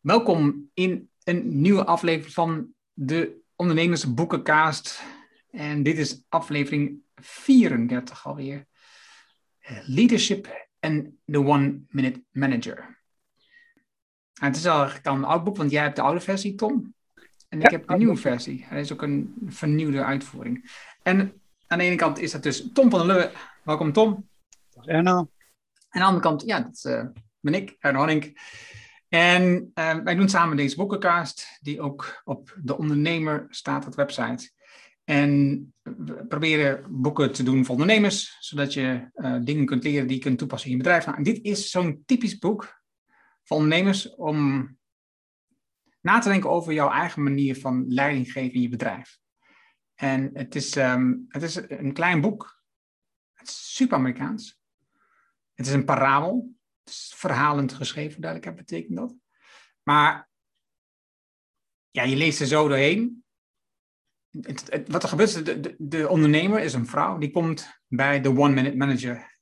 Welkom in een nieuwe aflevering van de Ondernemersboekencast. En dit is aflevering 34 alweer. Leadership en the One Minute Manager. het is al eigenlijk al een oud boek, want jij hebt de oude versie, Tom. En ik heb een nieuwe versie. Hij is ook een vernieuwde uitvoering. En aan de ene kant is dat dus Tom van der Leuwe. Welkom, Tom. Erno. En aan de andere kant, ja, dat uh, ben ik, Erno Hanning. En uh, wij doen samen deze boekencast, die ook op de ondernemer staat de website. En we proberen boeken te doen voor ondernemers, zodat je uh, dingen kunt leren die je kunt toepassen in je bedrijf. Nou, en dit is zo'n typisch boek voor ondernemers om na te denken over jouw eigen manier van leiding geven in je bedrijf. En het is, um, het is een klein boek. Het is super Amerikaans. Het is een parabel. Verhalend geschreven, duidelijk betekent dat. Maar ja, je leest er zo doorheen. Wat er gebeurt, de, de, de, ondernemer is een vrouw, die komt bij de one-minute manager.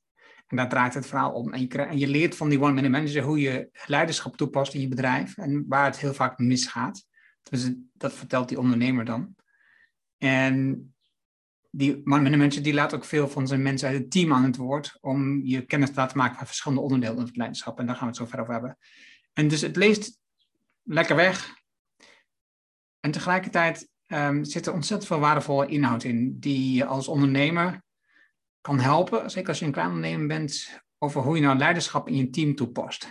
En daar draait het verhaal om. En je, en je leert van die one-minute manager hoe je leiderschap toepast in je bedrijf en waar het heel vaak misgaat. Dus dat vertelt die ondernemer dan. En die manager die laat ook veel van zijn mensen uit het team aan het woord om je kennis te laten maken van verschillende onderdelen van het leiderschap. En daar gaan we het zo verder over hebben. En dus het leest lekker weg. En tegelijkertijd um, zit er ontzettend veel waardevolle inhoud in, die je als ondernemer kan helpen, zeker als je een klein ondernemer bent, over hoe je nou leiderschap in je team toepast.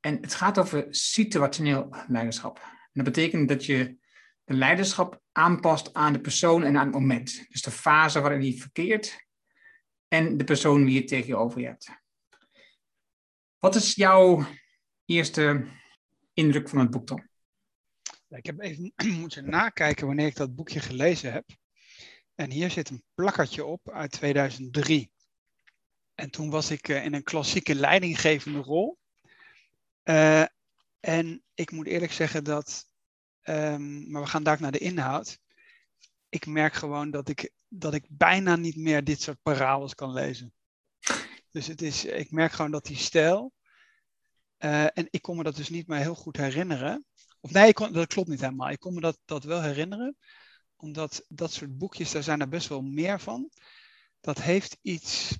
En het gaat over situationeel leiderschap. En dat betekent dat je de leiderschap aanpast aan de persoon en aan het moment. Dus de fase waarin die verkeert en de persoon die je tegenover je hebt. Wat is jouw eerste indruk van het boek dan? Ik heb even moeten nakijken wanneer ik dat boekje gelezen heb. En hier zit een plakkertje op uit 2003. En toen was ik in een klassieke leidinggevende rol. Uh, en ik moet eerlijk zeggen dat, um, maar we gaan daar naar de inhoud. Ik merk gewoon dat ik, dat ik bijna niet meer dit soort parabels kan lezen. Dus het is, ik merk gewoon dat die stijl, uh, en ik kon me dat dus niet meer heel goed herinneren. Of nee, kon, dat klopt niet helemaal. Ik kon me dat, dat wel herinneren. Omdat dat soort boekjes, daar zijn er best wel meer van. Dat heeft iets.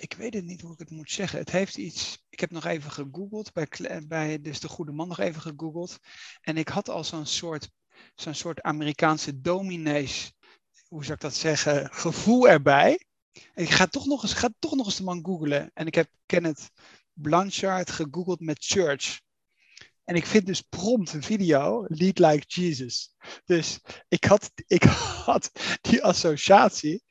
Ik weet het niet hoe ik het moet zeggen. Het heeft iets. Ik heb nog even gegoogeld. Bij, bij dus de Goede Man nog even gegoogeld. En ik had al zo'n soort, zo'n soort Amerikaanse dominees. Hoe zou ik dat zeggen? Gevoel erbij. Ik ga toch nog eens, ga toch nog eens de man googlen. En ik heb Kenneth Blanchard gegoogeld met church. En ik vind dus prompt een video, Lead Like Jesus. Dus ik had, ik had die associatie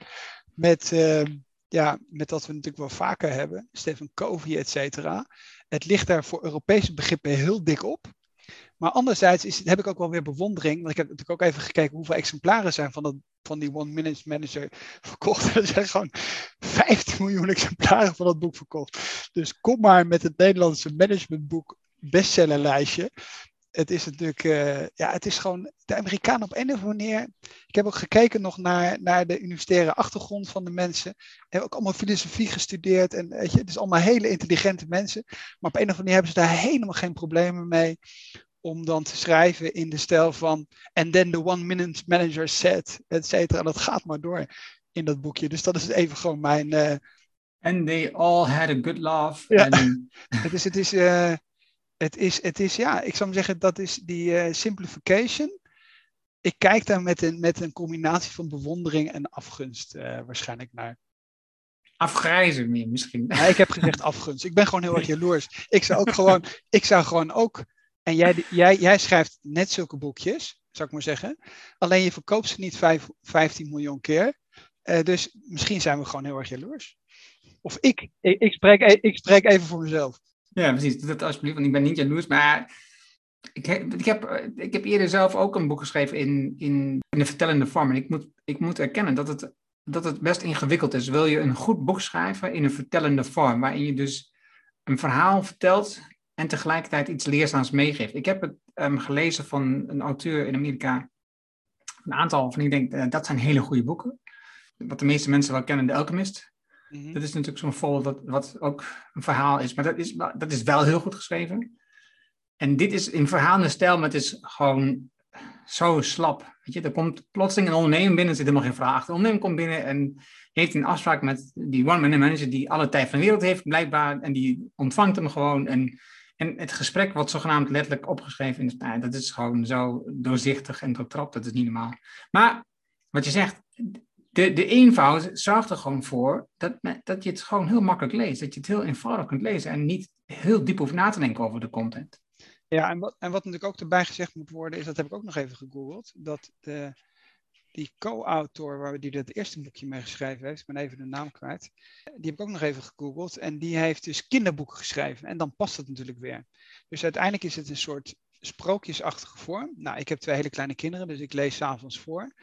met, uh, ja, met dat we natuurlijk wel vaker hebben. Stephen Covey, et cetera. Het ligt daar voor Europese begrippen heel dik op. Maar anderzijds is, heb ik ook wel weer bewondering. Want ik heb natuurlijk ook even gekeken hoeveel exemplaren zijn van, dat, van die One Minute Manager verkocht. Er zijn gewoon 15 miljoen exemplaren van dat boek verkocht. Dus kom maar met het Nederlandse managementboek bestsellerlijstje. Het is natuurlijk, uh, ja, het is gewoon de Amerikanen op een of andere manier. Ik heb ook gekeken nog naar, naar de universitaire achtergrond van de mensen. Heb ook allemaal filosofie gestudeerd en weet je, het is allemaal hele intelligente mensen. Maar op een of andere manier hebben ze daar helemaal geen problemen mee om dan te schrijven in de stijl van and then the one minute manager said, et cetera. Dat gaat maar door in dat boekje. Dus dat is even gewoon mijn. Uh... And they all had a good laugh. Ja. And... het is, het is, uh, het is, het is, ja, ik zou zeggen, dat is die uh, simplification. Ik kijk daar met een, met een combinatie van bewondering en afgunst waarschijnlijk naar. Afgrijzen meer misschien. Ja, ik heb gezegd afgunst. Ik ben gewoon heel erg jaloers. Ik zou ook gewoon, ik zou gewoon ook en jij, jij, jij schrijft net zulke boekjes, zou ik maar zeggen. Alleen je verkoopt ze niet vijf, 15 miljoen keer. Uh, dus misschien zijn we gewoon heel erg jaloers. Of ik, ik, ik, spreek, ik spreek even voor mezelf. Ja, precies. Dat alsjeblieft, want ik ben niet jaloers. Maar ik heb, ik heb, ik heb eerder zelf ook een boek geschreven in, in, in de vertellende vorm. En ik moet, ik moet erkennen dat het, dat het best ingewikkeld is. Wil je een goed boek schrijven in een vertellende vorm, waarin je dus een verhaal vertelt en tegelijkertijd iets leerzaams meegeeft. Ik heb het um, gelezen van een auteur in Amerika, een aantal van, ik denk, uh, dat zijn hele goede boeken. Wat de meeste mensen wel kennen, The Alchemist. Mm-hmm. Dat is natuurlijk zo'n voorbeeld wat, wat ook een verhaal is, maar dat is, dat is wel heel goed geschreven. en dit is in verhaalde stijl, maar het is gewoon zo slap. Weet je, er komt plotseling een ondernemer binnen, zit helemaal geen vraag achter. De ondernemer komt binnen en heeft een afspraak met die one-man manager die alle tijd van de wereld heeft, blijkbaar. En die ontvangt hem gewoon. En, en het gesprek wordt zogenaamd letterlijk opgeschreven. In nou, dat is gewoon zo doorzichtig en doortrapt, dat is niet normaal. Maar wat je zegt, de, de eenvoud zorgt er gewoon voor dat, dat je het gewoon heel makkelijk leest. Dat je het heel eenvoudig kunt lezen en niet heel diep hoeft na te denken over de content. Ja, en wat, en wat natuurlijk ook erbij gezegd moet worden, is dat heb ik ook nog even gegoogeld, dat de, die co-autor waar die het eerste boekje mee geschreven heeft, ik ben even de naam kwijt, die heb ik ook nog even gegoogeld en die heeft dus kinderboeken geschreven en dan past het natuurlijk weer. Dus uiteindelijk is het een soort sprookjesachtige vorm. Nou, ik heb twee hele kleine kinderen, dus ik lees s'avonds voor.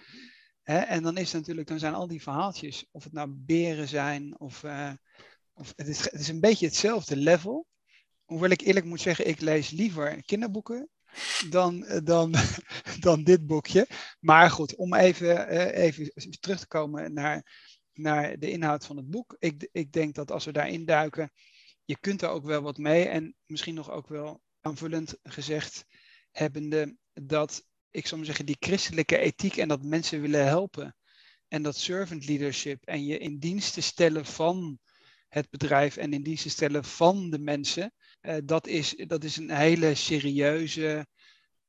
En dan is natuurlijk, dan zijn al die verhaaltjes, of het nou beren zijn, of, uh, of het, is, het is een beetje hetzelfde level hoewel ik eerlijk moet zeggen, ik lees liever kinderboeken dan, eh, dan, dan dit boekje. Maar goed, om even, uh, even terug te komen naar, naar de inhoud van het boek. Ik, ik denk dat als we daarin duiken, je kunt er ook wel wat mee. En misschien nog ook wel aanvullend gezegd hebbende dat, ik zou maar zeggen, die christelijke ethiek en dat mensen willen helpen. En dat servant leadership en je in dienst te stellen van het bedrijf en in dienst te stellen van de mensen uh, dat, is, dat is een hele serieuze,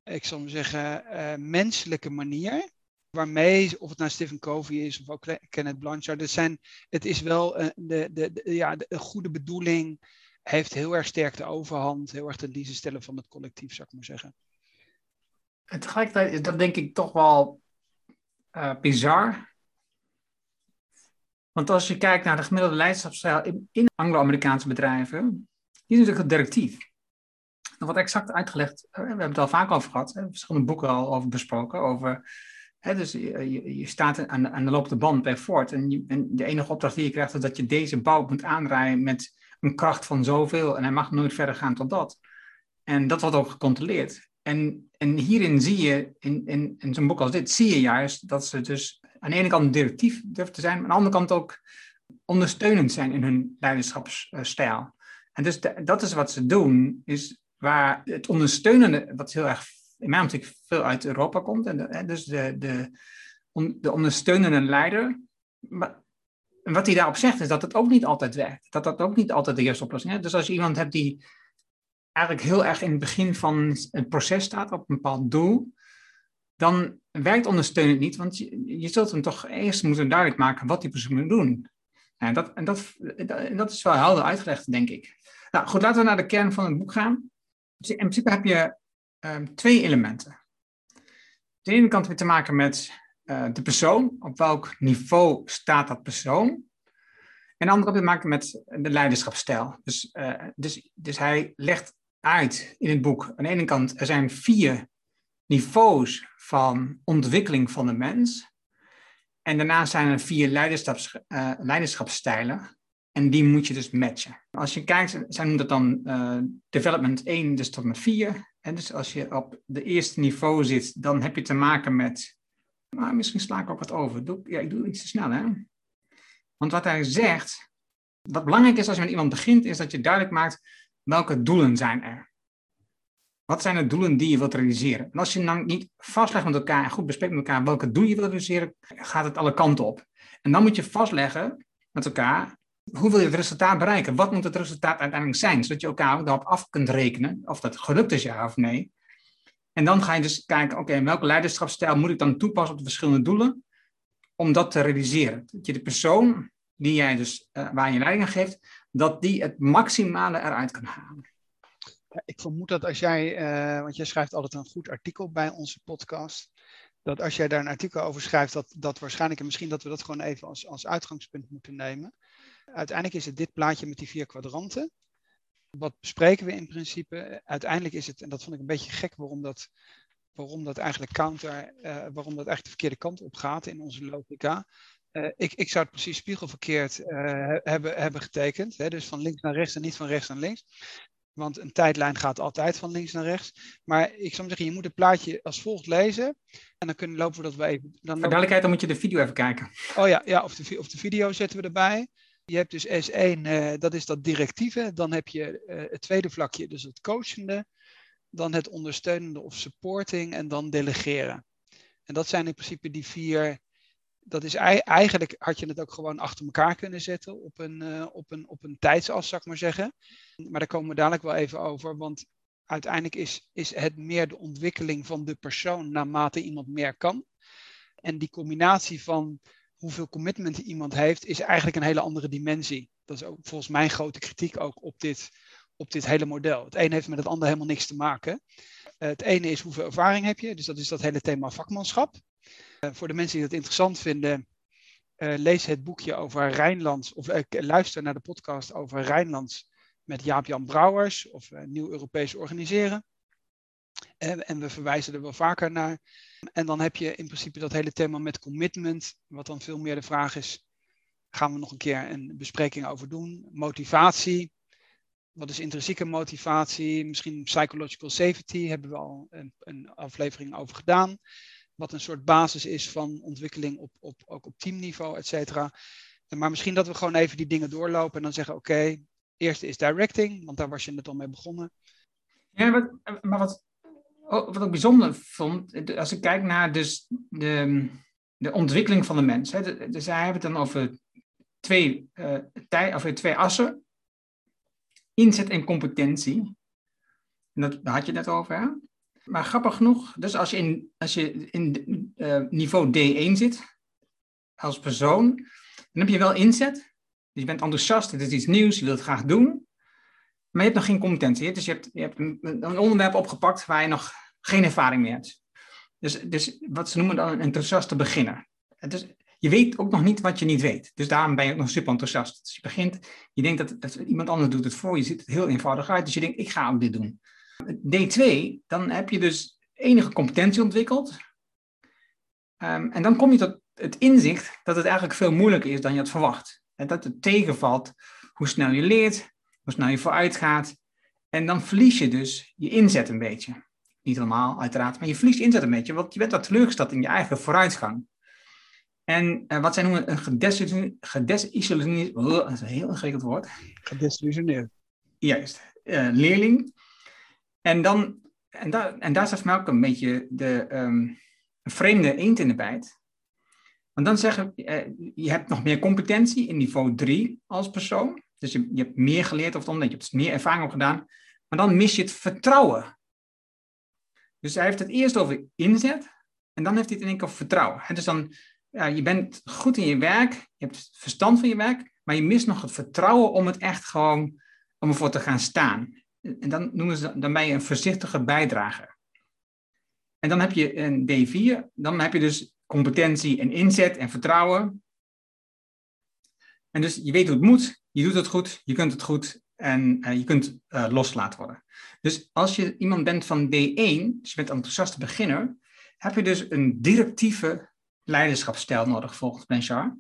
ik zal maar zeggen, uh, menselijke manier. Waarmee, of het nou Stephen Covey is of ook Kenneth Blanchard, het, zijn, het is wel uh, de, de, de, ja, de, goede bedoeling, heeft heel erg sterk de overhand, heel erg ten dienste stellen van het collectief, zou ik maar zeggen. En tegelijkertijd is dat denk ik toch wel bizar. Want als je kijkt naar de gemiddelde leiderschapsstijl in, in Anglo-Amerikaanse bedrijven, die is natuurlijk directief. Dat wordt exact uitgelegd, eh, we hebben het al vaak over gehad, we hebben verschillende boeken al over besproken, over, hè, dus je, je, staat aan aan de lopende band bij Ford en, je, en de enige opdracht die je krijgt is dat je deze bouw moet aandraaien met een kracht van zoveel en hij mag nooit verder gaan tot dat. En dat wordt ook gecontroleerd. En, en hierin zie je, in, in, zo'n boek als dit, zie je juist dat ze dus aan de ene kant directief durven te zijn, maar aan de andere kant ook ondersteunend zijn in hun leiderschapsstijl. En dus dat is wat ze doen, is waar het ondersteunende, wat heel erg in mijn optiek veel uit Europa komt, en dus de, de, de ondersteunende leider. Maar, wat hij daarop zegt is dat het ook niet altijd werkt. Dat dat ook niet altijd de eerste oplossing is. Dus als je iemand hebt die eigenlijk heel erg in het begin van het proces staat op een bepaald doel, dan werkt ondersteunend niet, want je, zult hem toch eerst moeten duidelijk maken wat die persoon moet doen. En dat, en dat, dat is wel helder uitgelegd, denk ik. Nou goed, laten we naar de kern van het boek gaan. Dus in principe heb je um, twee elementen. De ene kant je te maken met uh, de persoon, op welk niveau staat dat persoon. En de andere te maken met de leiderschapsstijl. Dus, uh, dus, dus hij legt uit in het boek, aan de ene kant, er zijn vier niveaus van ontwikkeling van de mens. En daarna zijn er vier leiderschaps, uh, leiderschapsstijlen. En die moet je dus matchen. Als je kijkt, zij noemen dat dan uh, development 1, dus tot met 4. En dus als je op de eerste niveau zit, dan heb je te maken met. Nou, misschien sla ik ook wat over. Doe, ja, ik doe iets te snel, hè? Want wat hij zegt, wat belangrijk is als je met iemand begint, is dat je duidelijk maakt welke doelen zijn er. Wat zijn de doelen die je wilt realiseren? En als je dan niet vastlegt met elkaar en goed bespreekt met elkaar welke doelen je wilt realiseren, gaat het alle kanten op. En dan moet je vastleggen met elkaar hoe wil je het resultaat bereiken? Wat moet het resultaat uiteindelijk zijn? Zodat je elkaar ook daarop af kunt rekenen of dat gelukt is, ja of nee. En dan ga je dus kijken, oké, welke leiderschapsstijl moet ik dan toepassen op de verschillende doelen? Om dat te realiseren. Dat je de persoon die jij dus, uh, waar je leiding aan geeft, dat die het maximale eruit kan halen. Ik vermoed dat als jij, uh, want jij schrijft altijd een goed artikel bij onze podcast, dat als jij daar een artikel over schrijft, dat, dat waarschijnlijk, en misschien dat we dat gewoon even als, als uitgangspunt moeten nemen. Uiteindelijk is het dit plaatje met die vier kwadranten. Wat bespreken we in principe? Uiteindelijk is het, en dat vond ik een beetje gek waarom dat, waarom dat eigenlijk counter, uh, waarom dat eigenlijk de verkeerde kant op gaat in onze logica. Uh, ik, ik zou het precies spiegelverkeerd uh, hebben, hebben getekend. Hè? Dus van links naar rechts en niet van rechts naar links. Want een tijdlijn gaat altijd van links naar rechts. Maar ik zou zeggen, je moet het plaatje als volgt lezen. En dan kunnen, lopen we dat we even. Dan Voor duidelijkheid, dan moet je de video even kijken. Oh ja, ja of, de, of de video zetten we erbij. Je hebt dus S1, uh, dat is dat directieve. Dan heb je het tweede vlakje, dus het coachende. dan het ondersteunende of supporting en dan delegeren. En dat zijn in principe die vier. Dat is eigenlijk had je het ook gewoon achter elkaar kunnen zetten op een, uh, op een, op een tijdsas, zou ik maar zeggen. Maar daar komen we dadelijk wel even over. Want uiteindelijk is, is het meer de ontwikkeling van de persoon naarmate iemand meer kan. En die combinatie van hoeveel commitment iemand heeft, is eigenlijk een hele andere dimensie. Dat is ook volgens mij grote kritiek ook op dit, op dit hele model. Het een heeft met het ander helemaal niks te maken. Uh, het ene is hoeveel ervaring heb je, dus dat is dat hele thema vakmanschap. Uh, voor de mensen die dat interessant vinden, uh, lees het boekje over Rijnlands, of luister naar de podcast over Rijnlands met Jaap-Jan Brouwers, of Nieuw Europees Organiseren. en we verwijzen er wel vaker naar. En dan heb je in principe dat hele thema met commitment, wat dan veel meer de vraag is, gaan we nog een keer een bespreking over doen. Motivatie, wat is intrinsieke motivatie? Misschien psychological safety hebben we al een, een, aflevering over gedaan. Wat een soort basis is van ontwikkeling op, op, ook op teamniveau, et cetera. Maar misschien dat we gewoon even die dingen doorlopen en dan zeggen: oké, eerste is directing, want daar was je net al mee begonnen. Ja, wat, maar wat, wat ik bijzonder vond, als ik kijk naar dus de, de ontwikkeling van de mens. Hè, dus hij hebben het dan over twee, uh, tij, twee assen inzet en competentie. En dat, daar had je net over, hè? Maar grappig genoeg, dus als je in, als je in uh, niveau D1 zit, als persoon, dan heb je wel inzet. Dus je bent enthousiast, het is iets nieuws, je wilt het graag doen. Maar je hebt nog geen competentie. Dus je hebt, je hebt een, onderwerp opgepakt waar je nog geen ervaring mee hebt. Dus, dus wat ze noemen dan een enthousiaste beginner. Je weet ook nog niet wat je niet weet. Dus daarom ben je ook nog super enthousiast. Dus je begint, je denkt dat, dat iemand anders doet het voor je, ziet het heel eenvoudig uit. Dus je denkt, ik ga ook dit doen. D2, dan heb je dus enige competentie ontwikkeld. Um, en dan kom je tot het inzicht dat het eigenlijk veel moeilijker is dan je had verwacht. En dat het tegenvalt hoe snel je leert, hoe snel je vooruit gaat. En dan verlies je dus je inzet een beetje. Niet helemaal, uiteraard, maar je verliest je inzet een beetje, want je bent wat teleurgesteld in je eigen vooruitgang. En uh, wat zij noemen een gedesillusioneerd, oh, dat is een heel ingewikkeld woord. Gedesillusioneerd. Juist, uh, leerling. En, dan, en, daar en daar mij ook een beetje de um, vreemde eend in de bijt. Want dan zeggen uh, je hebt nog meer competentie in niveau 3 als persoon. Dus je, je hebt meer geleerd of omdat je hebt meer ervaring opgedaan. Maar dan mis je het vertrouwen. Dus hij heeft het eerst over inzet. En dan heeft hij het in één keer over vertrouwen. En dus dan ja, je bent goed in je werk, je hebt verstand van je werk, maar je mist nog het vertrouwen om het echt gewoon, om ervoor te gaan staan. En dan noemen ze, dan ben je een voorzichtige bijdrager. En dan heb je een D4, dan heb je dus competentie en inzet en vertrouwen. En dus je weet hoe het moet, je doet het goed, je kunt het goed en uh, je kunt uh, loslaten worden. Dus als je iemand bent van D1, dus je bent een enthousiaste beginner, heb je dus een directieve leiderschapsstijl nodig volgens Blanchard.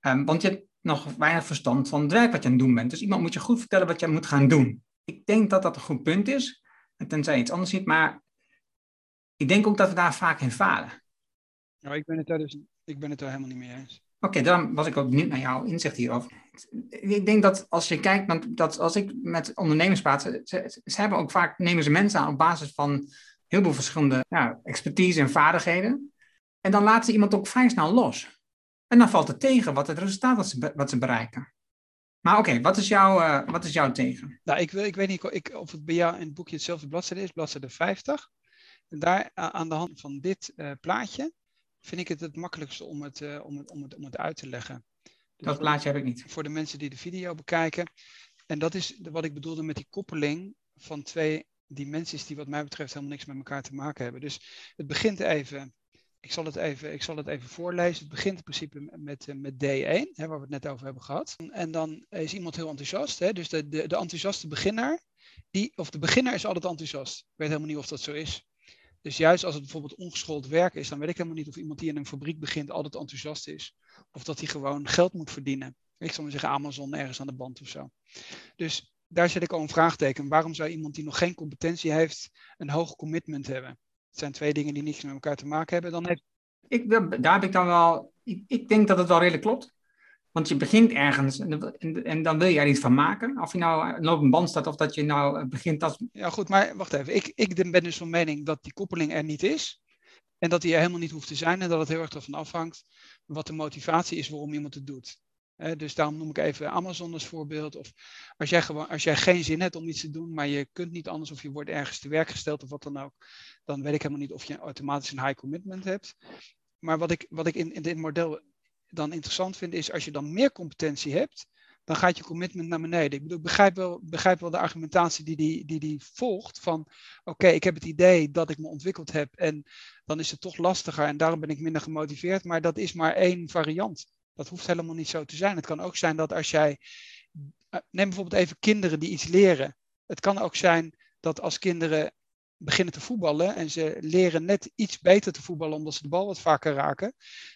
Um, want je hebt nog weinig verstand van het werk wat je aan het doen bent. Dus iemand moet je goed vertellen wat je moet gaan doen. Ik denk dat dat een goed punt is. Tenzij je iets anders ziet. Maar ik denk ook dat we daar vaak in falen. Nou, ik ben het daar dus ik ben het daar helemaal niet mee eens. Oké, okay, dan was ik ook benieuwd naar jouw inzicht hierover. Ik denk dat als je kijkt, dat als ik met ondernemers praat, ze, ze, hebben ook vaak, nemen ze mensen aan op basis van heel veel verschillende ja, expertise en vaardigheden. En dan laten ze iemand ook vrij snel los. En dan valt het tegen wat het resultaat wat ze, wat ze bereiken. Maar oké, wat, is jouw, uh, wat is jouw tegen? Nou, ik, ik weet niet ik, of het bij jou in het boekje hetzelfde bladzijde is, bladzijde 50. En daar aan de hand van dit uh, plaatje vind ik het het makkelijkste om het, uh, om het, om het, om het uit te leggen. Dus dat plaatje heb ik niet. Voor de mensen die de video bekijken. En dat is wat ik bedoelde met die koppeling van twee dimensies die wat mij betreft helemaal niks met elkaar te maken hebben. Dus het begint even ik zal het even, ik zal het even voorlezen. Het begint in principe met, met D1, hè, waar we het net over hebben gehad. En dan is iemand heel enthousiast. Hè, dus de, de, de enthousiaste beginner, die, of de beginner is altijd enthousiast. Ik weet helemaal niet of dat zo is. Dus juist als het bijvoorbeeld ongeschoold werk is, dan weet ik helemaal niet of iemand die in een fabriek begint altijd enthousiast is. Of dat hij gewoon geld moet verdienen. Ik zal maar zeggen Amazon ergens aan de band of zo. Dus daar zet ik al een vraagteken. Waarom zou iemand die nog geen competentie heeft een hoog commitment hebben? Het zijn twee dingen die niets met elkaar te maken hebben. Dan ik, daar heb ik dan wel. Ik, ik denk dat het wel redelijk klopt. Want je begint ergens en, en, dan wil je er iets van maken. Of je nou een lopende band staat of dat je nou begint als... Ja goed, maar wacht even. Ik, ik ben dus van mening dat die koppeling er niet is. En dat die er helemaal niet hoeft te zijn. En dat het heel erg ervan afhangt wat de motivatie is waarom iemand het doet. Dus daarom noem ik even Amazon als voorbeeld. Of als jij, gewoon, als jij geen zin hebt om iets te doen, maar je kunt niet anders of je wordt ergens te werk gesteld of wat dan ook, dan weet ik helemaal niet of je automatisch een high commitment hebt. Maar wat ik, wat ik in, in dit model dan interessant vind, is als je dan meer competentie hebt, dan gaat je commitment naar beneden. Ik bedoel, begrijp wel, begrijp wel de argumentatie die die, die, die volgt van oké, ik heb het idee dat ik me ontwikkeld heb en dan is het toch lastiger en daarom ben ik minder gemotiveerd, maar dat is maar één variant. Dat hoeft helemaal niet zo te zijn. Het kan ook zijn dat als jij, eh, neem bijvoorbeeld even kinderen die iets leren. Het kan ook zijn dat als kinderen beginnen te voetballen en ze leren net iets beter te voetballen omdat ze de bal wat vaker raken,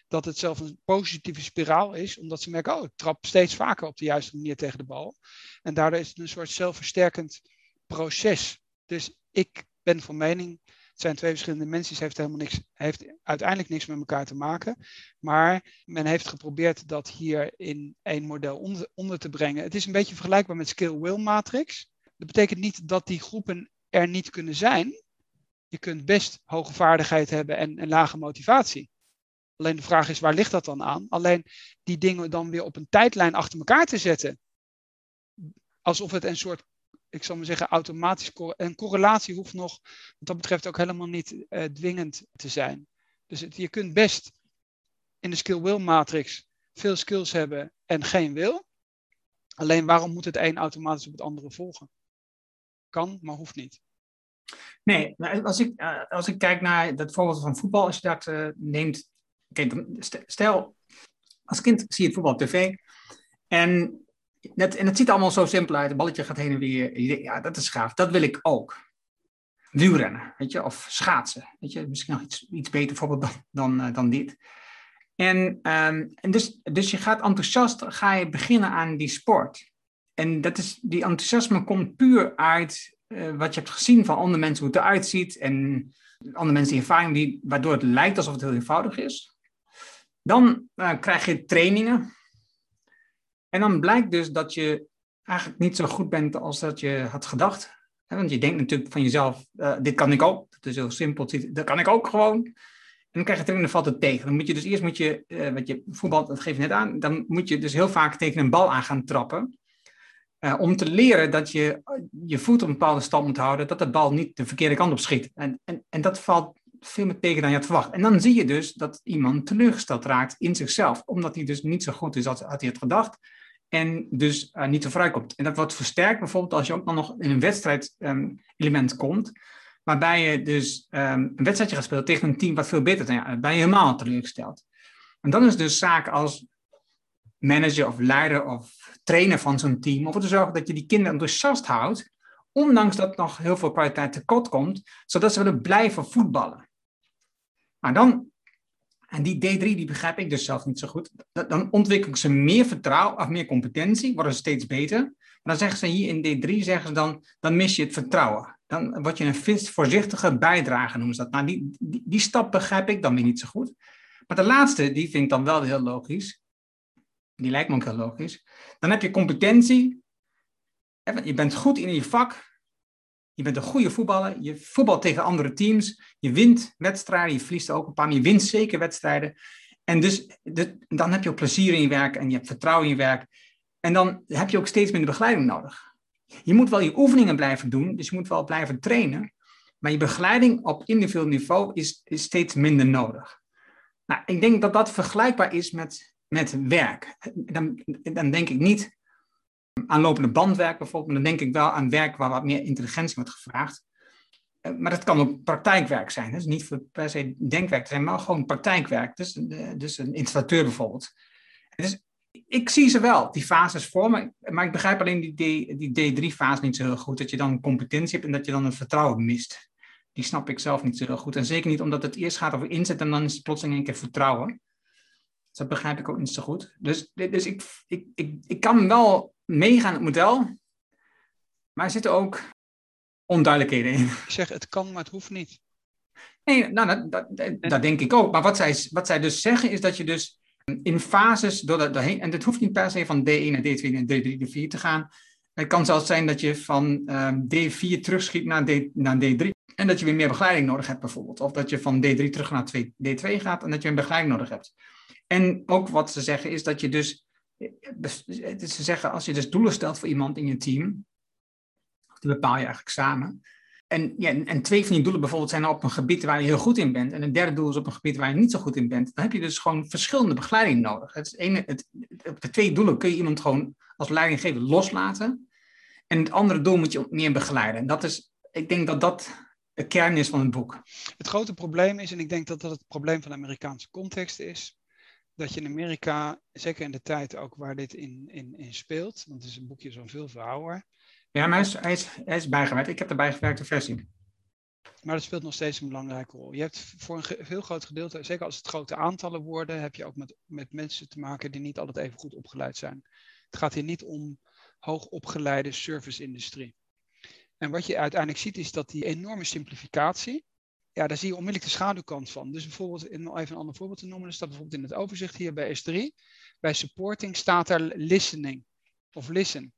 dat het zelf een positieve spiraal is, omdat ze merken, oh, ik trap steeds vaker op de juiste manier tegen de bal. En daardoor is het een soort zelfversterkend proces. Dus ik ben van mening, het zijn twee verschillende het heeft helemaal niks, heeft uiteindelijk niks met elkaar te maken. Maar men heeft geprobeerd dat hier in één model onder, onder te brengen. Het is een beetje vergelijkbaar met skill-will matrix. Dat betekent niet dat die groepen er niet kunnen zijn. Je kunt best hoge vaardigheid hebben en, en lage motivatie. Alleen de vraag is, waar ligt dat dan aan? Alleen die dingen dan weer op een tijdlijn achter elkaar te zetten. Alsof het een soort, ik zal maar zeggen, automatisch. Een correlatie hoeft nog, wat dat betreft, ook helemaal niet uh, dwingend te zijn. Dus je kunt best in de skill-will matrix veel skills hebben en geen wil. Alleen waarom moet het een automatisch op het andere volgen? kan, maar hoeft niet. Nee, als ik, eh, als ik kijk naar dat voorbeeld van voetbal, als je dat uh, neemt. Stel, als kind zie je voetbal op tv. En, net, en het ziet allemaal zo simpel uit. Het balletje gaat heen en weer. ja, dat is gaaf. Dat wil ik ook. Wielrennen, weet je, of schaatsen. Weet je, misschien nog iets, iets beter voorbeeld dan, dan, uh, dan dit. En, um, en dus, dus je gaat enthousiast ga je beginnen aan die sport. En dat is, die enthousiasme komt puur uit uh, wat je hebt gezien van andere mensen, hoe het eruit ziet. En andere mensen die ervaring, die, waardoor het lijkt alsof het heel eenvoudig is. Dan uh, krijg je trainingen. En dan blijkt dus dat je eigenlijk niet zo goed bent als dat je had gedacht. Want je denkt natuurlijk van jezelf, uh, dit kan ik ook. Dat is heel simpel. Dat kan ik ook gewoon. En dan krijg je trainen, valt het tegen. Dan moet je dus eerst, moet je, uh, wat je voetbal, dat geef je net aan, dan moet je dus heel vaak tegen een bal aan gaan trappen. Uh, om te leren dat je je voet op een bepaalde stand moet houden, dat de bal niet de verkeerde kant op schiet. En, en, en dat valt veel meer tegen dan je had verwacht. En dan zie je dus dat iemand teleurgesteld raakt in zichzelf, omdat hij dus niet zo goed is als, hij had gedacht. En dus uh, niet zo vrij komt. En dat wordt versterkt bijvoorbeeld als je ook dan nog in een wedstrijdelement um, komt, waarbij je dus um, een wedstrijdje gaat spelen tegen een team wat veel beter is. Ja, ben je helemaal teleurgesteld. En dan is dus zaken als manager of leider of trainer van zo'n team, om te zorgen dat je die kinderen enthousiast houdt, ondanks dat nog heel veel kwaliteit tekort komt, zodat ze willen blijven voetballen. Maar dan, en die D3 die begrijp ik dus zelf niet zo goed, dan ontwikkelen ze meer vertrouwen of meer competentie, worden ze steeds beter. Maar dan zeggen ze hier in D3, zeggen ze dan, dan mis je het vertrouwen. Dan word je een voorzichtige bijdrage, noemen ze dat. Nou, die, die, die stap begrijp ik dan weer niet zo goed. Maar de laatste, die vind ik dan wel heel logisch die lijkt me ook heel logisch. Dan heb je competentie. Je bent goed in je vak. Je bent een goede voetballer. Je voetbalt tegen andere teams. Je wint wedstrijden. Je verliest ook een paar, maar je wint zeker wedstrijden. En dus, dan heb je ook plezier in je werk en je hebt vertrouwen in je werk. En dan heb je ook steeds minder begeleiding nodig. Je moet wel je oefeningen blijven doen, dus je moet wel blijven trainen. Maar je begeleiding op individueel niveau is, is steeds minder nodig. Nou, ik denk dat dat vergelijkbaar is met met werk. Dan, dan denk ik niet aan lopende bandwerk bijvoorbeeld, dan denk ik wel aan werk waar wat meer intelligentie wordt gevraagd. Eh, maar dat kan ook praktijkwerk zijn. Dus niet per se denkwerk zijn, maar gewoon praktijkwerk. Dus, eh, dus een installateur bijvoorbeeld. Dus ik zie ze wel, die fases voor me. Maar ik begrijp alleen die, D, die D3-fase niet zo heel goed. Dat je dan competentie hebt en dat je dan het vertrouwen mist. Die snap ik zelf niet zo heel goed. En zeker niet omdat het eerst gaat over inzet en dan is het plotseling een keer vertrouwen dat begrijp ik ook niet zo goed. Dus, dus ik, ik, ik, ik kan wel meegaan het model, maar er zitten ook onduidelijkheden in. Ik zeg, het kan, maar het hoeft niet. Nee, nou, dat, dat, dat, denk ik ook. Maar wat zij, wat zij dus zeggen is dat je dus in fases door de, doorheen. En dit hoeft niet per se van D1 naar D2 naar D3 naar D4 te gaan. Het kan zelfs zijn dat je van um, D4 terugschiet naar, D, naar D3. En dat je weer meer begeleiding nodig hebt, bijvoorbeeld. Of dat je van D3 terug naar D2 gaat en dat je een begeleiding nodig hebt. En ook wat ze zeggen is dat je dus. Ze zeggen als je dus doelen stelt voor iemand in je team. Die bepaal je eigenlijk samen. En, ja, en twee van die doelen bijvoorbeeld zijn op een gebied waar je heel goed in bent. En een derde doel is op een gebied waar je niet zo goed in bent. Dan heb je dus gewoon verschillende begeleiding nodig. Het, ene, het, op de twee doelen kun je iemand gewoon als leidinggever loslaten. En het andere doel moet je meer begeleiden. En dat is, ik denk dat dat de kern is van het boek. Het grote probleem is, en ik denk dat dat het probleem van de Amerikaanse context is, dat je in Amerika, zeker in de tijd ook waar dit in, in, in speelt, want het is een boekje zo'n veel verhouwer. Ja, maar hij is, hij, is, hij is bijgewerkt. Ik heb de bijgewerkte versie. Maar dat speelt nog steeds een belangrijke rol. Je hebt voor een heel groot gedeelte, zeker als het grote aantallen worden, heb je ook met, met mensen te maken die niet altijd even goed opgeleid zijn. Het gaat hier niet om hoogopgeleide service-industrie. En wat je uiteindelijk ziet is dat die enorme simplificatie, ja, daar zie je onmiddellijk de schaduwkant van. Dus bijvoorbeeld, om even een ander voorbeeld te noemen, er staat bijvoorbeeld in het overzicht hier bij S3, bij supporting staat er listening of listen.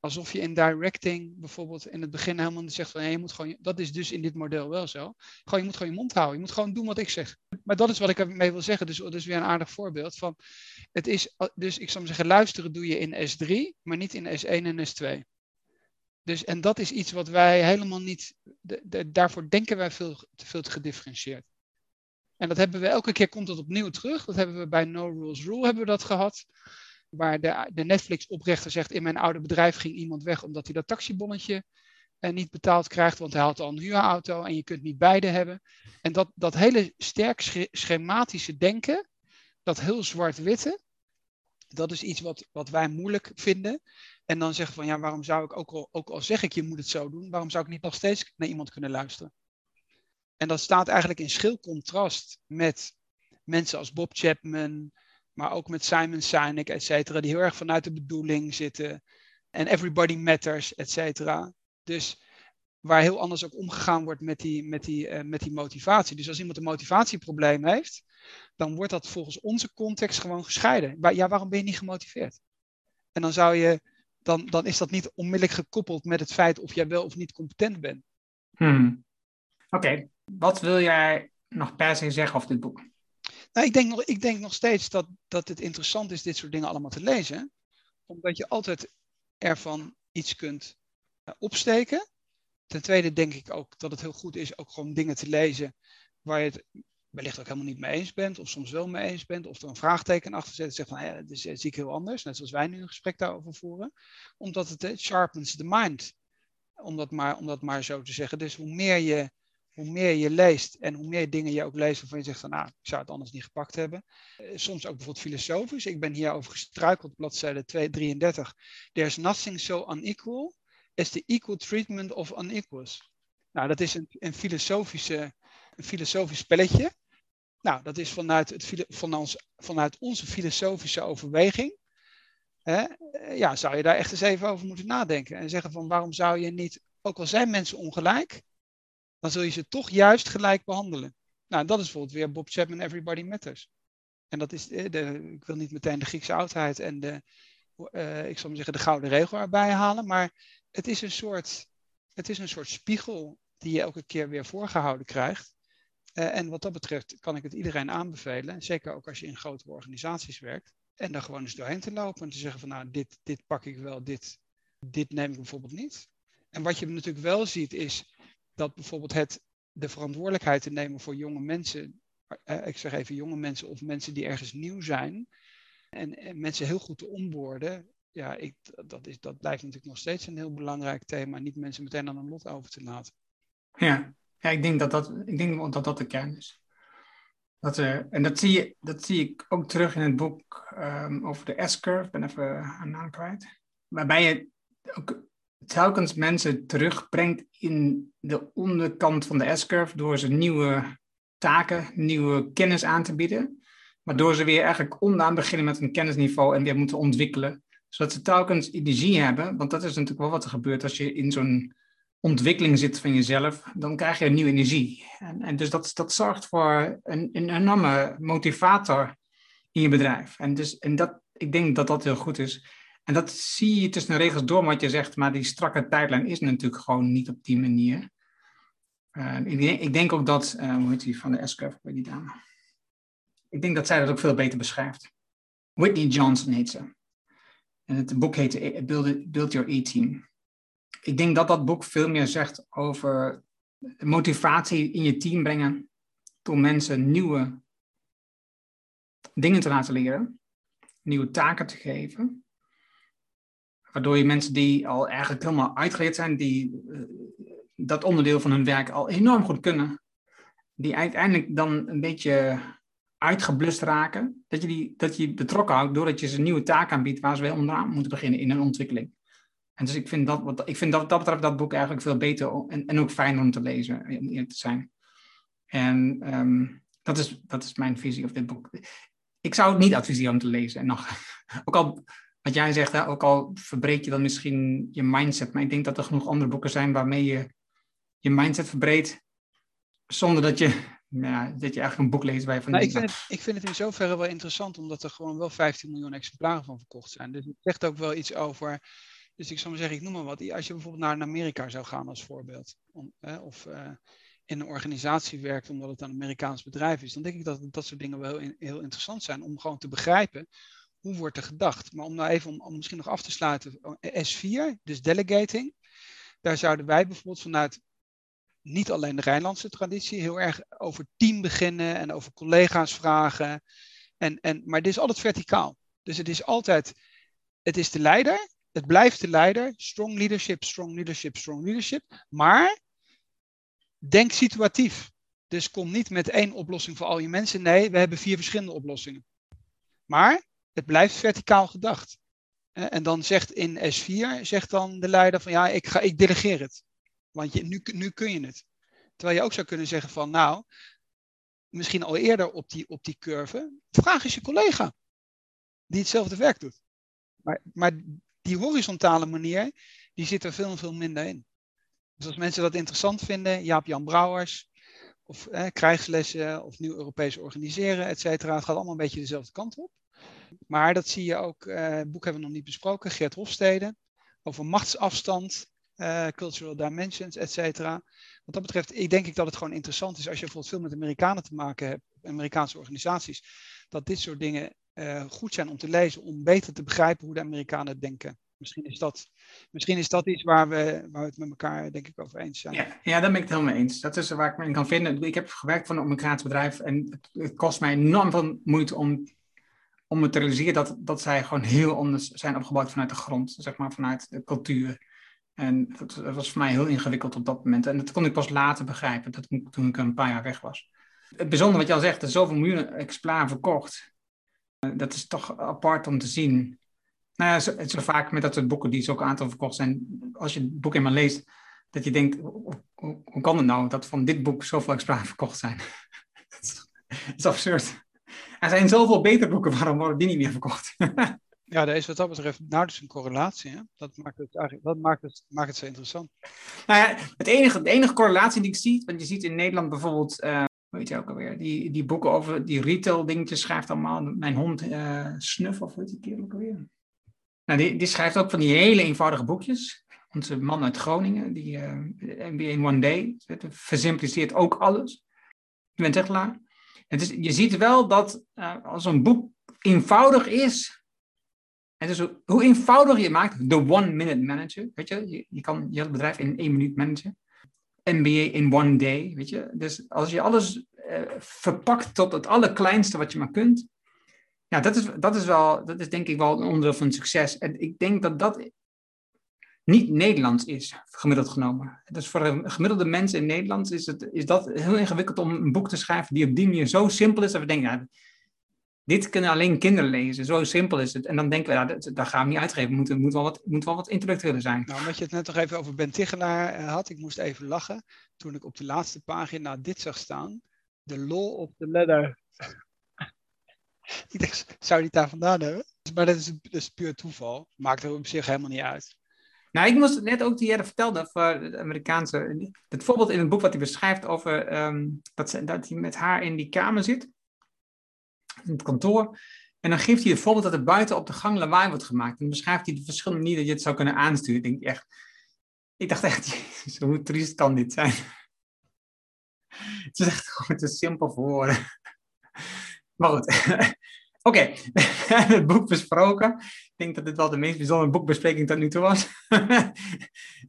Alsof je in directing bijvoorbeeld in het begin helemaal zegt van ja, je moet gewoon, dat is dus in dit model wel zo. Gewoon, je moet gewoon je mond houden. Je moet gewoon doen wat ik zeg. Maar dat is wat ik ermee wil zeggen. Dus dat is weer een aardig voorbeeld van. Het is, dus ik zou zeggen, luisteren doe je in S3, maar niet in S1 en S2. Dus, en dat is iets wat wij helemaal niet, daarvoor denken wij veel te veel te gedifferentieerd. En dat hebben we elke keer komt dat opnieuw terug. Dat hebben we bij No Rules Rule hebben we dat gehad. Waar de, de Netflix-oprichter zegt: In mijn oude bedrijf ging iemand weg omdat hij dat taxibonnetje eh, niet betaald krijgt, want hij had al een huurauto en je kunt niet beide hebben. En dat, dat hele sterk schematische denken, dat heel zwart-witte, dat is iets wat, wat wij moeilijk vinden. En dan zeggen van ja, waarom zou ik ook al, ook al zeg ik je moet het zo doen, waarom zou ik niet nog steeds naar iemand kunnen luisteren? En dat staat eigenlijk in schil contrast met mensen als Bob Chapman, maar ook met Simon Sinek, et cetera, die heel erg vanuit de bedoeling zitten. En everybody matters, et cetera. Dus waar heel anders ook omgegaan wordt met die, met, die, uh, met die motivatie. Dus als iemand een motivatieprobleem heeft, dan wordt dat volgens onze context gewoon gescheiden. Ja, waarom ben je niet gemotiveerd? En dan zou je, dan, dan is dat niet onmiddellijk gekoppeld met het feit of jij wel of niet competent bent. Hmm. Oké, wat wil jij nog per se zeggen over dit boek? Nou, ik denk nog, ik denk nog steeds dat, dat het interessant is dit soort dingen allemaal te lezen. Omdat je altijd ervan iets kunt uh, opsteken. Ten tweede denk ik ook dat het heel goed is ook gewoon dingen te lezen waar je het wellicht ook helemaal niet mee eens bent, of soms wel mee eens bent, of er een vraagteken achter zet en zegt van, ja, dat is, zie ik heel anders, net zoals wij nu een gesprek daarover voeren, omdat het uh, sharpens the mind, om dat, maar, om dat maar zo te zeggen. Dus hoe meer je, hoe meer je leest en hoe meer dingen je ook leest waarvan je zegt van, nou, ik zou het anders niet gepakt hebben. Uh, soms ook bijvoorbeeld filosofisch. Ik ben hierover gestruikeld, bladzijde 233. There's nothing so unequal as the equal treatment of unequals. Nou, dat is een, een, filosofische, een filosofisch spelletje. Nou, dat is vanuit, het, ons, vanuit onze filosofische overweging. Hè, eh, ja, zou je daar echt eens even over moeten nadenken. En zeggen van waarom zou je niet, ook al zijn mensen ongelijk, dan zul je ze toch juist gelijk behandelen. Nou, dat is bijvoorbeeld weer Bob Chapman, Everybody Matters. En dat is, eh, de, ik wil niet meteen de Griekse oudheid en de, uh, ik zal maar zeggen, de gouden regel erbij halen. Maar het is een soort, het is een soort spiegel die je elke keer weer voorgehouden krijgt. Uh, en wat dat betreft kan ik het iedereen aanbevelen, zeker ook als je in grotere organisaties werkt, en daar gewoon eens doorheen te lopen en te zeggen van nou, dit, dit pak ik wel, dit, dit neem ik bijvoorbeeld niet. En wat je natuurlijk wel ziet is dat bijvoorbeeld het, de verantwoordelijkheid te nemen voor jonge mensen, uh, ik zeg even jonge mensen of mensen die ergens nieuw zijn, en, en mensen heel goed te onboorden, ja, ik, dat, is, dat blijft natuurlijk nog steeds een heel belangrijk thema, niet mensen meteen aan een lot over te laten. Ja, ja ik, denk dat dat, ik denk dat dat de kern is. Dat, uh, en dat zie, je, dat zie ik ook terug in het boek um, over de S-curve. Ik ben even een naam kwijt. Waarbij je ook telkens mensen terugbrengt in de onderkant van de S-curve door ze nieuwe taken, nieuwe kennis aan te bieden. Waardoor ze weer eigenlijk onderaan beginnen met een kennisniveau en weer moeten ontwikkelen. Zodat ze telkens energie hebben. Want dat is natuurlijk wel wat er gebeurt als je in zo'n ontwikkeling zit van jezelf, dan krijg je nieuwe energie. En, en dus dat, dat zorgt voor een, een enorme motivator in je bedrijf. En, dus, en dat, ik denk dat dat heel goed is. En dat zie je tussen de regels door wat je zegt, maar die strakke tijdlijn is natuurlijk gewoon niet op die manier. Uh, ik, denk, ik, denk ook dat, uh, hoe heet die van de bij die dame? Ik denk dat zij dat ook veel beter beschrijft. Whitney Johnson heet ze. En het boek heet Build, Build Your E-Team. Ik denk dat dat boek veel meer zegt over motivatie in je team brengen door mensen nieuwe dingen te laten leren, nieuwe taken te geven, waardoor je mensen die al eigenlijk helemaal uitgeleerd zijn, die uh, dat onderdeel van hun werk al enorm goed kunnen, die uiteindelijk dan een beetje uitgeblust raken, dat je, die, dat je betrokken houdt doordat je ze een nieuwe taak aanbiedt waar ze weer onderaan moeten beginnen in hun ontwikkeling. En dus ik vind dat, wat, ik vind dat, dat betreft dat boek eigenlijk veel beter en, en ook fijner om te lezen, om eerlijk te zijn. En um, dat, is, dat is mijn visie op dit boek. Ik zou het niet adviseren om te lezen. En nog, ook al, wat jij zegt, hè, ook al verbreek je dan misschien je mindset, maar ik denk dat er genoeg andere boeken zijn waarmee je je mindset verbreedt, zonder dat je, ja, dat je eigenlijk een boek leest waar je van nou, ik, vind het, ik vind het in zoverre wel interessant, omdat er gewoon wel 15 miljoen exemplaren van verkocht zijn. Dus het zegt ook wel iets over dus ik zou maar zeggen, ik noem maar wat. Als je bijvoorbeeld naar Amerika zou gaan als voorbeeld. Om, of uh, in een organisatie werkt omdat het een Amerikaans bedrijf is. Dan denk ik dat dat soort dingen wel heel, heel interessant zijn. Om gewoon te begrijpen hoe wordt er gedacht. Maar om nou even om, om misschien nog af te sluiten. Oh, S4, dus delegating. Daar zouden wij bijvoorbeeld vanuit niet alleen de Rijnlandse traditie heel erg over team beginnen. En over collega's vragen. En, en, maar dit is altijd verticaal. Dus het is altijd, het is de leider het blijft de leider. Strong leadership, strong leadership, strong leadership. Maar denk situatief. Dus kom niet met één oplossing voor al je mensen. Nee, we hebben vier verschillende oplossingen. Maar het blijft verticaal gedacht. En dan zegt in S4, zegt dan de leider van ja, ik, ga, ik delegeer het. Want je, nu, nu kun je het. Terwijl je ook zou kunnen zeggen van nou, misschien al eerder op die, op die curve, vraag eens je collega die hetzelfde werk doet. Maar, maar die horizontale manier, die zit er veel, veel minder in. Dus als mensen dat interessant vinden, Jaap-Jan Brouwers, of eh, krijgslessen, of nieuw Europees organiseren, et cetera. Het gaat allemaal een beetje dezelfde kant op. Maar dat zie je ook, het boek hebben we nog niet besproken, Geert Hofstede, over machtsafstand, uh, cultural dimensions, et cetera. Wat dat betreft, ik denk ik dat het gewoon interessant is als je bijvoorbeeld veel met Amerikanen te maken hebt, Amerikaanse organisaties, dat dit soort dingen uh, goed zijn om te lezen, om beter te begrijpen hoe de Amerikanen denken. Misschien is dat, misschien is dat iets waar we, waar we het met elkaar, denk ik, over eens zijn. Ja, ja, daar ben ik het helemaal eens. Dat is waar ik me in kan vinden. Ik heb gewerkt voor een Amerikaans bedrijf en het, kost mij enorm veel moeite om, om me te realiseren dat, dat zij gewoon heel anders zijn opgebouwd vanuit de grond, zeg maar, vanuit de cultuur. En dat, dat was voor mij heel ingewikkeld op dat moment. En dat kon ik pas later begrijpen, dat, toen ik een paar jaar weg was. Het bijzondere wat je al zegt, er zoveel miljoenen exemplaren verkocht. Eh, dat is toch apart om te zien. Nou ja, zo, zo vaak met dat soort boeken die zo'n aantal verkocht zijn. Als je het boek eenmaal leest, dat je denkt, hoe, hoe, kan het nou dat van dit boek zoveel exemplaren verkocht zijn? dat is absurd. Er zijn zoveel betere boeken, waarom worden die niet meer verkocht? ja, daar is wat dat betreft nauwelijks een correlatie. Hè? Dat, maakt het, eigenlijk, dat maakt, het, maakt het zo interessant. Nou ja, het enige, de enige correlatie die ik zie, want je ziet in Nederland bijvoorbeeld... Uh, weet je ook alweer, die, die boeken over die retail dingetjes schrijft allemaal. Mijn hond uh, Snuf, of weet je die ook alweer? Nou, die, die schrijft ook van die hele eenvoudige boekjes. Onze man uit Groningen, die uh, MBA in One Day, versimpliceert ook alles. Echt klaar. Het is, je ziet wel dat uh, als een boek eenvoudig is, en dus hoe eenvoudiger je maakt, de one-minute manager, weet je, je, je kan je bedrijf in één minuut managen. MBA in one day, weet je. Dus als je alles uh, verpakt tot het allerkleinste wat je maar kunt, ja, dat is, dat is wel, dat is denk ik wel een onderdeel van succes. En ik denk dat dat niet Nederlands is, gemiddeld genomen. Dus voor een gemiddelde mens in Nederland is, het, is dat heel ingewikkeld om een boek te schrijven die op die manier zo simpel is dat we denken, dit kunnen alleen kinderen lezen. Zo simpel is het. En dan denken we, nou, dat, dat gaan we niet uitgeven. Het moet, moet, wel wat, moet wel wat intellectueler zijn. Nou, omdat je het net nog even over Ben Tichelaar eh, had. Ik moest even lachen toen ik op de laatste pagina dit zag staan. The law of the letter. ik dacht, zou die daar vandaan hebben? Maar dat is, dat is puur toeval. Maakt er op zich helemaal niet uit. Nou, ik moest net ook die jaren vertelde voor de Amerikaanse. Het voorbeeld in het boek wat hij beschrijft over um, dat, ze, dat hij met haar in die kamer zit in het kantoor. En dan geeft hij het voorbeeld dat er buiten op de gang lawaai wordt gemaakt. En beschrijft hij de verschillende manieren dat je het zou kunnen aansturen. Ik, echt, ik dacht echt, jezus, hoe triest kan dit zijn? Het is echt gewoon te simpel voor woorden. Maar goed, oké, het boek besproken. Ik denk dat dit wel de meest bijzondere boekbespreking tot nu toe was.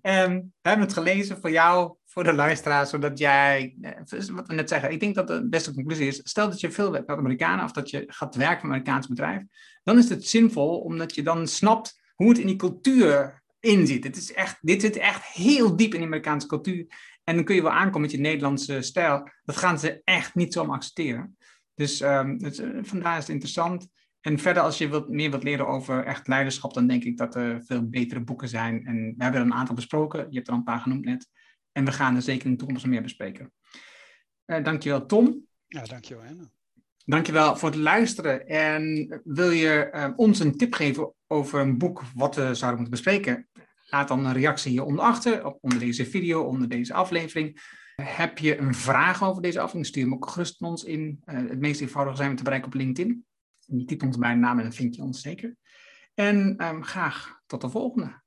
en we hebben het gelezen voor jou, voor de luisteraar, zodat jij, eh, wat we net zeggen, ik denk dat de beste conclusie is, stel dat je veel werkt met Amerikanen of dat je gaat werken voor een Amerikaans bedrijf, dan is het zinvol omdat je dan snapt hoe het in die cultuur inzit. Het is echt, dit zit echt heel diep in de Amerikaanse cultuur. En dan kun je wel aankomen met je Nederlandse stijl. Dat gaan ze echt niet zomaar accepteren. Dus um, het, eh, vandaar is het interessant. En verder, als je wilt, meer wilt leren over echt leiderschap, dan denk ik dat er veel betere boeken zijn. En we hebben er een aantal besproken. Je hebt er een paar genoemd net. En we gaan er zeker in de toekomst meer bespreken. Uh, dankjewel, Tom. Ja, dankjewel, Anne. Dankjewel voor het luisteren. En wil je uh, ons een tip geven over een boek wat we zouden moeten bespreken? Laat dan een reactie hieronder achter, onder deze video, onder deze aflevering. Heb je een vraag over deze aflevering? Stuur hem ook gerust ons in. Uh, het meest eenvoudige zijn we te bereiken op LinkedIn. Je typt ons bij een naam en dan vind je ons zeker. En um, graag tot de volgende.